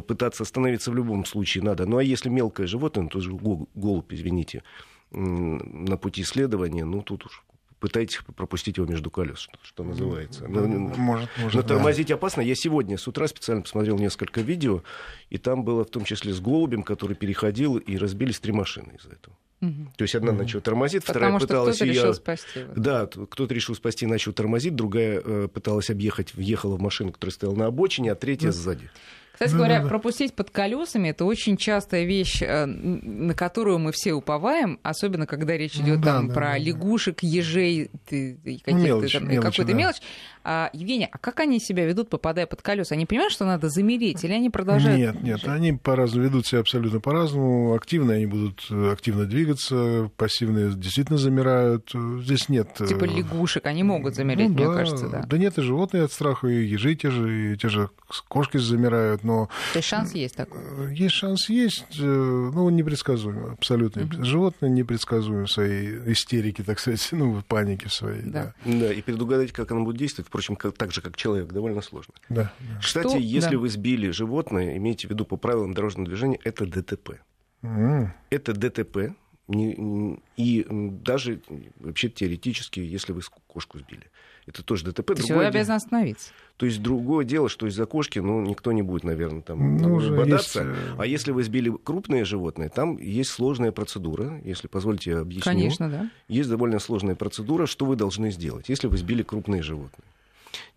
пытаться остановиться в любом случае надо. Ну а если мелкое животное, ну, то же голубь, извините, на пути исследования, ну тут уж пытайтесь пропустить его между колес, что, что называется. Но, может, может, но тормозить да. опасно. Я сегодня с утра специально посмотрел несколько видео, и там было в том числе с голубем, который переходил, и разбились три машины из-за этого. Угу. То есть одна угу. начала тормозить, Потому вторая пыталась ее... решил спасти. Да, кто-то решил спасти, начал тормозить, другая э, пыталась объехать, въехала в машину, которая стояла на обочине, а третья да. сзади. Кстати говоря, пропустить под колесами это очень частая вещь, э, на которую мы все уповаем, особенно когда речь идет да, там да, про да, лягушек, ежей, каких-то какой-то мелочь. А, Евгения, а как они себя ведут, попадая под колеса? Они понимают, что надо замереть, или они продолжают? Нет, нет, они по-разному ведут себя абсолютно по-разному. Активно они будут э, активно двигаться, пассивные действительно замирают. Здесь нет... Э, типа лягушек, они могут замереть, ну, мне да, кажется, да. Да нет, и животные от страха, и ежи те же, и те же кошки замирают, но... То есть шанс есть такой? Э, есть шанс, есть, ну, непредсказуемо, абсолютно. Угу. Животные непредсказуемы в своей истерике, так сказать, ну, в панике своей. Да. да. да, и предугадать, как оно будет действовать, впрочем, как, так же, как человек, довольно сложно. Да, да. Кстати, Что? если да. вы сбили животное, имейте в виду по правилам дорожного движения, это ДТП. Mm. Это ДТП. И даже вообще теоретически, если вы кошку сбили. Это тоже ДТП. То есть вы обязаны остановиться. То есть другое дело, что из-за кошки, ну, никто не будет, наверное, там ну, бодаться. Есть... Э, а если вы сбили крупные животные, там есть сложная процедура, если позвольте я объясню. Конечно, да. Есть довольно сложная процедура, что вы должны сделать, если вы сбили крупные животные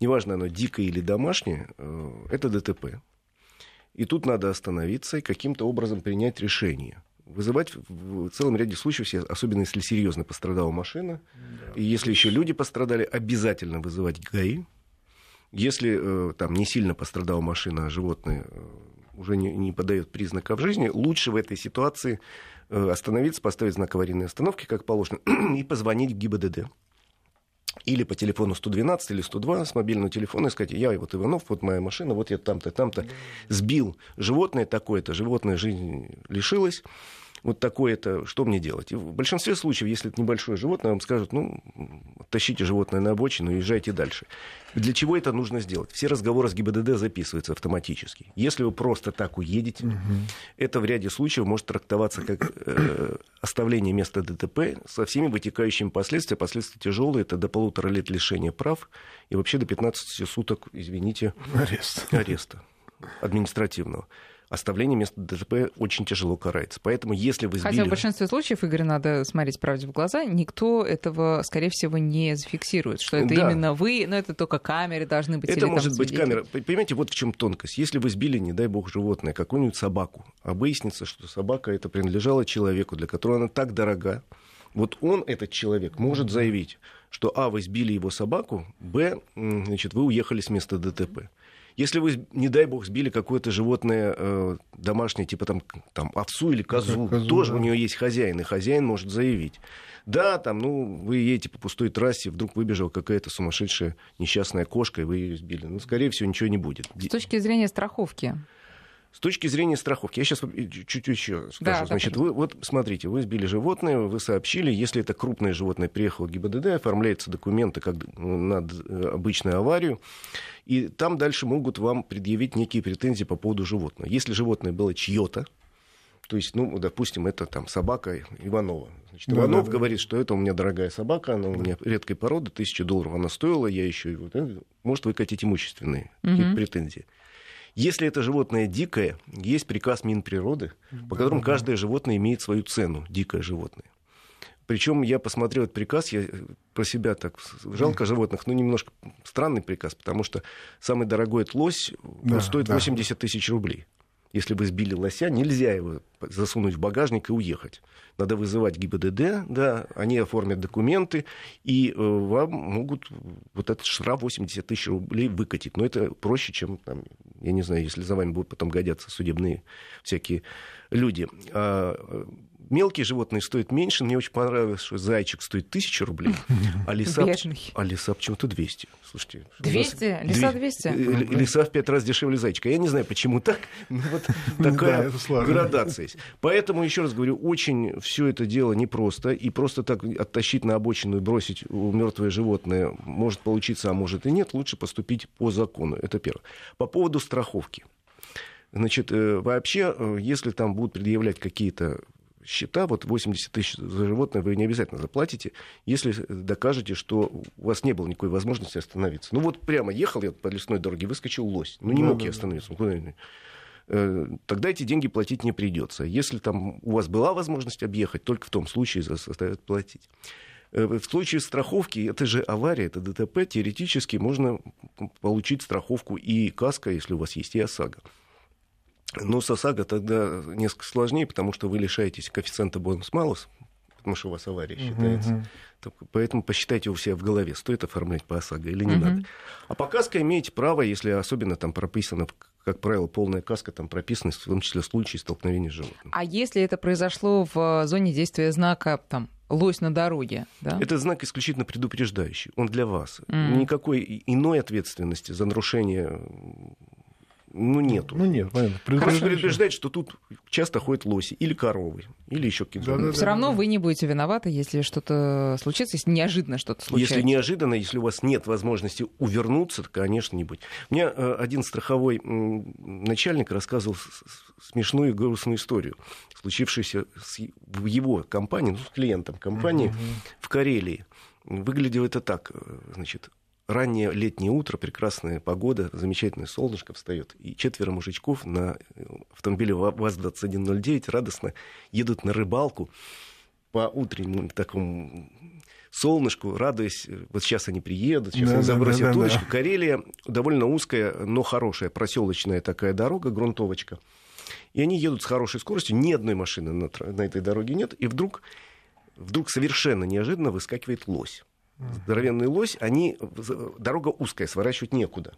неважно, оно дикое или домашнее, э, это ДТП. И тут надо остановиться и каким-то образом принять решение. Вызывать в целом ряде случаев, особенно если серьезно пострадала машина, да. и если еще люди пострадали, обязательно вызывать ГАИ. Если э, там не сильно пострадала машина, а животное э, уже не, не подает признаков жизни, лучше в этой ситуации остановиться, поставить знак аварийной остановки, как положено, и позвонить в ГИБДД или по телефону 112 или 102 с мобильного телефона и сказать, я вот Иванов, вот моя машина, вот я там-то, там-то. Сбил. Животное такое-то, животное жизнь лишилось, вот такое-то, что мне делать? И в большинстве случаев, если это небольшое животное, вам скажут, ну, тащите животное на обочину и езжайте дальше. Для чего это нужно сделать? Все разговоры с ГИБДД записываются автоматически. Если вы просто так уедете, угу. это в ряде случаев может трактоваться как э, оставление места ДТП со всеми вытекающими последствиями. Последствия тяжелые, это до полутора лет лишения прав и вообще до 15 суток, извините, Арест. ареста административного оставление места ДТП очень тяжело карается. Поэтому если вы сбили... Хотя в большинстве случаев, Игорь, надо смотреть правде в глаза, никто этого, скорее всего, не зафиксирует, что это да. именно вы, но это только камеры должны быть. Это может быть камера. Понимаете, вот в чем тонкость. Если вы сбили, не дай бог, животное, какую-нибудь собаку, а выяснится, что собака это принадлежала человеку, для которого она так дорога, вот он, этот человек, может заявить, что, а, вы сбили его собаку, б, значит, вы уехали с места ДТП. Если вы, не дай бог, сбили какое-то животное э, домашнее, типа там, там овцу или козу, козу тоже да. у нее есть хозяин, и хозяин может заявить. Да, там, ну, вы едете по пустой трассе, вдруг выбежала какая-то сумасшедшая несчастная кошка, и вы ее сбили. Ну, скорее всего, ничего не будет. С точки зрения страховки, с точки зрения страховки, я сейчас чуть-чуть еще скажу. Да, Значит, вы, вот смотрите, вы сбили животное, вы сообщили, если это крупное животное приехало в ГИБДД, оформляются документы как на обычную аварию, и там дальше могут вам предъявить некие претензии по поводу животного. Если животное было чье-то, то есть, ну, допустим, это там собака Иванова. Значит, да, Иванов да, да. говорит, что это у меня дорогая собака, она у меня редкой породы, тысяча долларов она стоила, я еще... Э, может выкатить имущественные угу. претензии. Если это животное дикое, есть приказ Минприроды, по которому каждое животное имеет свою цену, дикое животное. Причем я посмотрел этот приказ, я про себя так жалко животных, но немножко странный приказ, потому что самый дорогой это лось, да, стоит 80 тысяч рублей. Если вы сбили лося, нельзя его засунуть в багажник и уехать. Надо вызывать ГИБДД, да, они оформят документы, и э, вам могут вот этот штраф 80 тысяч рублей выкатить. Но это проще, чем, там, я не знаю, если за вами будут потом годятся судебные всякие люди. Мелкие животные стоят меньше. Мне очень понравилось, что зайчик стоит 1000 рублей, а лиса, а лиса почему-то 200. Слушайте, 200? Лиса 200? Э, лиса в пять раз дешевле зайчика. Я не знаю, почему так, но вот такая градация есть. Поэтому, еще раз говорю, очень все это дело непросто. И просто так оттащить на обочину и бросить мертвое животное может получиться, а может и нет. Лучше поступить по закону. Это первое. По поводу страховки. Значит, э, вообще, э, если там будут предъявлять какие-то счета, вот 80 тысяч за животное вы не обязательно заплатите, если докажете, что у вас не было никакой возможности остановиться. Ну вот прямо ехал я по лесной дороге, выскочил лось. Ну не мог да, я остановиться. Да. Э, тогда эти деньги платить не придется. Если там у вас была возможность объехать, только в том случае заставят платить. Э, в случае страховки, это же авария, это ДТП, теоретически можно получить страховку и каска, если у вас есть, и ОСАГО. Но с ОСАГО тогда несколько сложнее, потому что вы лишаетесь коэффициента бонус-малус, потому что у вас авария считается. Uh-huh. Поэтому посчитайте у себя в голове, стоит оформлять по ОСАГО или не uh-huh. надо. А по каско имеете право, если особенно там прописано, как правило, полная каска, там прописано, в том числе случаи столкновения с животным. А если это произошло в зоне действия знака там, лось на дороге. Да? Это знак исключительно предупреждающий. Он для вас. Mm. Никакой иной ответственности за нарушение ну, нету. Ну, нет, понятно. Хорошо предупреждать, что тут часто ходят лоси или коровы, или еще какие-то. Да, да, Все да, равно да. вы не будете виноваты, если что-то случится, если неожиданно что-то случится. Если неожиданно, если у вас нет возможности увернуться, то, конечно, не будет. Мне э, один страховой начальник рассказывал смешную и грустную историю, случившуюся в его компании, ну, с клиентом компании uh-huh. в Карелии. Выглядело это так, э, значит, раннее летнее утро, прекрасная погода, замечательное солнышко встает, и четверо мужичков на автомобиле ВАЗ-2109 радостно едут на рыбалку по утреннему такому солнышку, радуясь, вот сейчас они приедут, сейчас да, они забросят да, да, удочку. Да. Карелия довольно узкая, но хорошая проселочная такая дорога, грунтовочка. И они едут с хорошей скоростью, ни одной машины на, на этой дороге нет, и вдруг, вдруг совершенно неожиданно выскакивает лось здоровенный лось, они, дорога узкая, сворачивать некуда.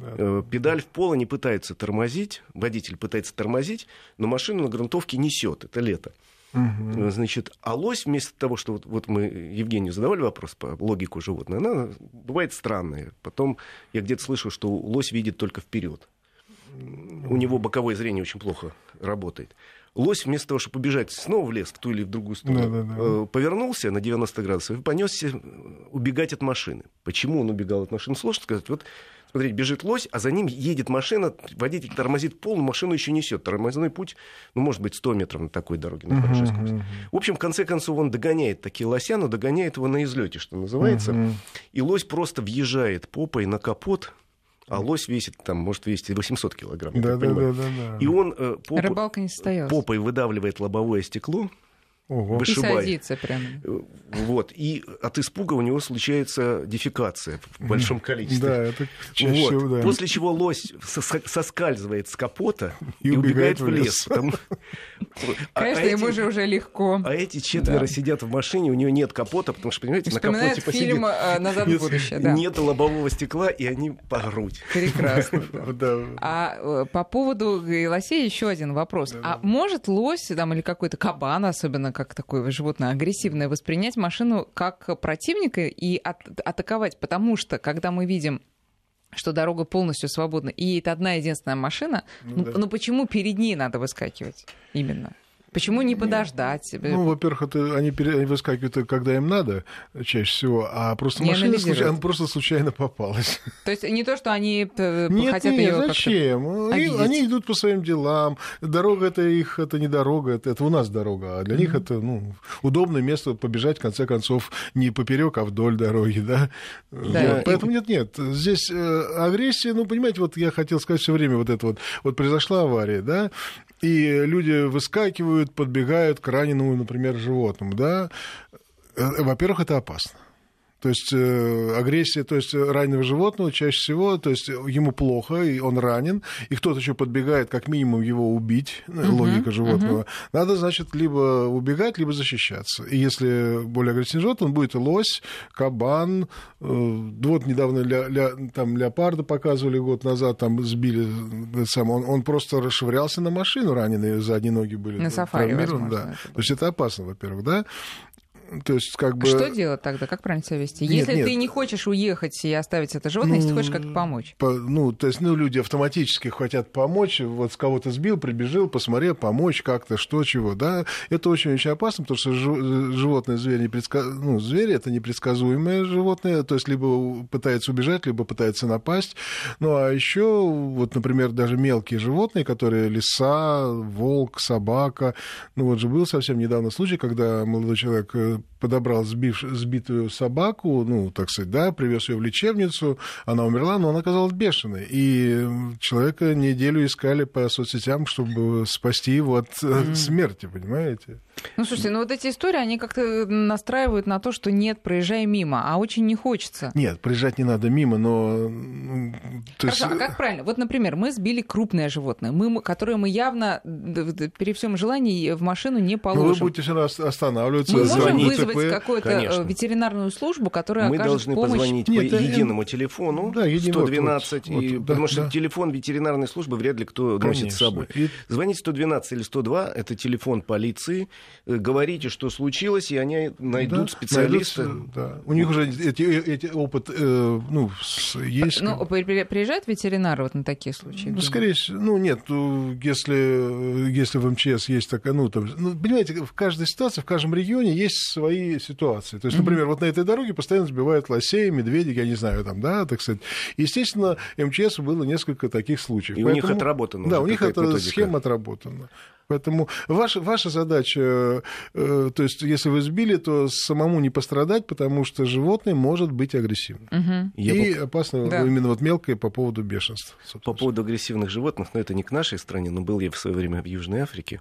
Да. Э, педаль в пол не пытаются тормозить, водитель пытается тормозить, но машину на грунтовке несет, это лето. Угу. Значит, а лось вместо того, что вот, вот мы Евгению задавали вопрос по логику животного, она бывает странная. Потом я где-то слышал, что лось видит только вперед. У него боковое зрение очень плохо работает. Лось вместо того, чтобы побежать снова в лес, в ту или в другую сторону, да, да, да. Э, повернулся на 90 градусов и понесся убегать от машины. Почему он убегал от машины, сложно сказать. Вот смотрите, бежит лось, а за ним едет машина, водитель тормозит пол, машину еще несет. Тормозной путь, ну, может быть, 100 метров на такой дороге, на хорошей скорости. В общем, в конце концов, он догоняет такие лося, но догоняет его на излете, что называется. И лось просто въезжает попой на капот, а лось весит, там, может весить 800 килограмм. Да, да, да, да, да. И он э, поп... не попой выдавливает лобовое стекло, Ого. вышибает. И садится прямо. Э, вот. И от испуга у него случается дефекация в большом количестве. Да, это чаще вот. всего, да. После чего лось соскальзывает с капота и, и убегает, убегает в лес. Потому... А Конечно, а ему эти... же уже легко. А эти четверо да. сидят в машине, у него нет капота, потому что, понимаете, на капоте посидит. фильм э, «Назад в будущее», да. Нет лобового стекла, и они по грудь. Прекрасно. А э, по поводу лосей еще один вопрос. А может лось там, или какой-то кабан, особенно как такое животное агрессивное, воспринять машину как противника и от, атаковать, потому что когда мы видим что дорога полностью свободна, и это одна единственная машина, ну, ну, да. ну почему перед ней надо выскакивать именно? Почему не подождать? Ну, во-первых, это они, они выскакивают, когда им надо, чаще всего, а просто не машина случайно, она просто случайно попалась. То есть не то, что они э, нет, хотят нет, ее зачем? Они, они идут по своим делам. Дорога это их, это не дорога, это, это у нас дорога, а для mm-hmm. них это ну, удобное место побежать, в конце концов, не поперек, а вдоль дороги, да. да. Вот, поэтому нет, нет. Здесь э, агрессия, ну, понимаете, вот я хотел сказать все время вот это вот. Вот произошла авария, да, и люди выскакивают, подбегают к раненому, например, животному, да, э, во-первых, это опасно. То есть э, агрессия, то есть раненого животного чаще всего, то есть ему плохо, и он ранен, и кто-то еще подбегает, как минимум его убить, uh-huh, логика животного. Uh-huh. Надо, значит, либо убегать, либо защищаться. И если более агрессивный животное, он будет лось, кабан. Э, вот недавно ля, ля, там леопарда показывали год назад, там сбили, сам, он, он просто расшвырялся на машину, раненые задние ноги были. На сафари, возможно, да. То есть это опасно, во-первых, да. То есть, как бы... Что делать тогда? Как правильно себя вести? Нет, если нет. ты не хочешь уехать и оставить это животное, ну, если ты хочешь как-то помочь. По, ну, то есть, ну, люди автоматически хотят помочь. Вот с кого-то сбил, прибежал, посмотрел, помочь как-то, что, чего, да. Это очень-очень опасно, потому что животное, зверь, непредска... ну, зверь это непредсказуемое животное, то есть, либо пытается убежать, либо пытается напасть. Ну, а еще, вот, например, даже мелкие животные, которые лиса, волк, собака. Ну, вот же был совсем недавно случай, когда молодой человек э, подобрал сбив, сбитую собаку, ну, так сказать, да, привез ее в лечебницу, она умерла, но она оказалась бешеной. И человека неделю искали по соцсетям, чтобы спасти его от mm. смерти, понимаете? Ну, слушайте, ну вот эти истории, они как-то настраивают на то, что нет, проезжай мимо, а очень не хочется. Нет, проезжать не надо мимо, но... Ну, то есть... Хорошо, а как правильно? Вот, например, мы сбили крупное животное, мы, которое мы явно при всем желании в машину не положим. Ну, вы будете все равно останавливаться, мы можем вызвать какую-то э, ветеринарную службу, которая мы окажет помощь. Мы должны позвонить Нет, по единому телефону, да, 112, вот, и, вот, потому да, что да. телефон ветеринарной службы вряд ли кто Конечно. носит с собой. И... Звоните 112 или 102, это телефон полиции, э, говорите, что случилось, и они найдут да, специалиста. Да. У них уже эти, эти опыт э, ну, есть. Ну, приезжают ветеринары вот на такие случаи? Ну, скорее всего, ну, нет, если, если в МЧС есть такая, ну, там, ну, понимаете, в каждой ситуации, в каждом регионе есть свои ситуации. То есть, например, mm-hmm. вот на этой дороге постоянно сбивают лосей, медведей, я не знаю, там, да, так сказать. Естественно, МЧС было несколько таких случаев. И Поэтому, у них отработано. Да, у них эта схема отработана. Поэтому ваша, ваша задача, э, то есть если вы сбили, то самому не пострадать, потому что животное может быть агрессивным. Угу. И Я опасно да. именно вот мелкое по поводу бешенства. Собственно. По поводу агрессивных животных, но это не к нашей стране, но был я в свое время в Южной Африке.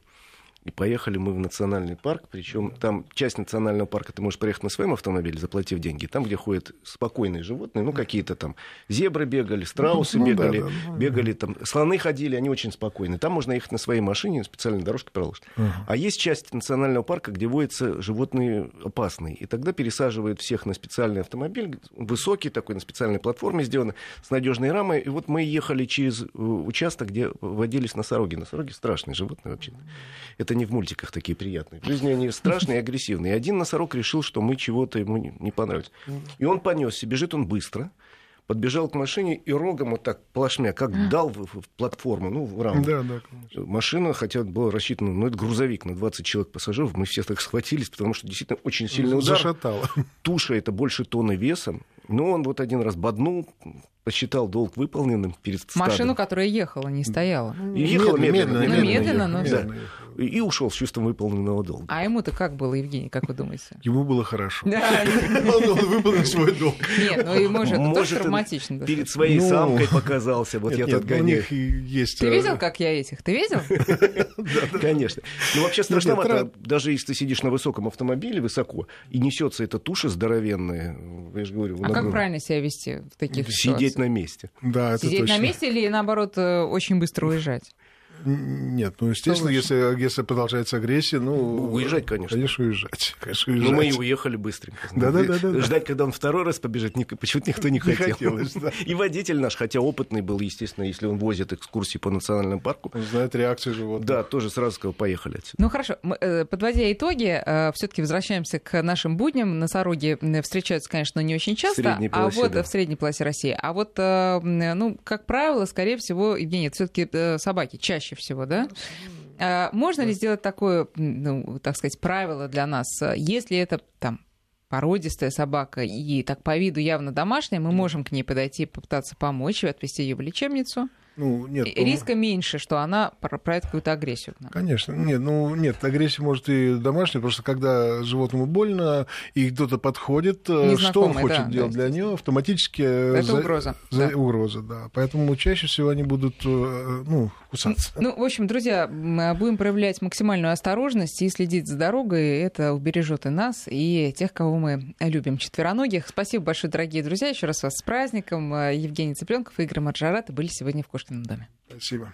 И поехали мы в национальный парк, причем там часть национального парка ты можешь проехать на своем автомобиле, заплатив деньги. Там, где ходят спокойные животные, ну, какие-то там зебры бегали, страусы ну, бегали, да, да, бегали там, слоны ходили, они очень спокойные. Там можно ехать на своей машине, специальной дорожке проложена. Uh-huh. А есть часть национального парка, где водятся животные опасные. И тогда пересаживают всех на специальный автомобиль, высокий такой, на специальной платформе сделанный, с надежной рамой. И вот мы ехали через э, участок, где водились носороги. Носороги страшные животные вообще. Это они в мультиках такие приятные. В жизни они страшные и агрессивные. И один носорог решил, что мы чего-то ему не, не понравилось. И он понесся, бежит он быстро, подбежал к машине и рогом вот так плашмя, как дал в, в платформу, ну, в раму. Да, да, конечно. Машина, хотя была рассчитана, ну, это грузовик на 20 человек пассажиров, мы все так схватились, потому что действительно очень сильный удар. Зашатало. Туша это больше тонны весом, но он вот один раз боднул, посчитал долг выполненным перед стадом. Машину, которая ехала, не стояла. И ехала медленно. медленно, медленно, но- да. И, и ушел с чувством выполненного долга. А ему-то как было, Евгений, как вы думаете? Ему было хорошо. Да, Он выполнил свой долг. Нет, ну ему же это тоже Может, он травматично. Перед своей Ну, самкой показался. Вот я тут ну, у гоняю. них и есть... Ты э, видел, как я этих? Ты видел? Конечно. Ну, вообще страшновато. тра- Даже если ты сидишь на высоком автомобиле, высоко, и несется эта туша здоровенная, я же говорю, А как правильно себя вести в таких Сидеть ситуациях? на месте. Да, это Сидеть на месте или, наоборот, э, очень быстро уезжать? Нет, ну, естественно, если, если продолжается агрессия, ну... Уезжать, конечно. Конечно, уезжать. Конечно, Ну, уезжать. мы и уехали быстренько. Да-да-да-да-да. Ждать, когда он второй раз побежит, ни- почему-то никто не Не хотел. хотелось, да. И водитель наш, хотя опытный был, естественно, если он возит экскурсии по национальному парку, Он знает реакцию животных. да, тоже сразу сказал, поехали отсюда. Ну хорошо, Мы, э, подводя итоги, все-таки возвращаемся к нашим будням. Носороги встречаются, конечно, не очень часто, средней а полосе, вот да. в средней полосе России. А вот, э, ну, как правило, скорее всего, Евгений, это все-таки собаки чаще всего, да? А Можно ли сделать такое, ну, так сказать, правило для нас? Если это там породистая собака и так по виду явно домашняя, мы можем к ней подойти, попытаться помочь, и отвезти ее в лечебницу. Ну, нет, ну, Риска меньше, что она про- проявит какую-то агрессию. Конечно. Нет, ну нет, агрессия может и домашняя, просто когда животному больно, и кто-то подходит, э, что он хочет да, делать да, для него, автоматически... э, Это за- угроза, за- да. Угроза, да. Поэтому чаще всего они будут, э, ну, кусаться. Ну, в общем, друзья, м, будем проявлять максимальную осторожность и следить за дорогой. Это убережет и нас, и тех, кого мы любим. Четвероногих. Спасибо большое, дорогие друзья. Еще раз вас с праздником. Евгений Цыпленков и Игорь Маржарат были сегодня в Кошкином доме. Спасибо.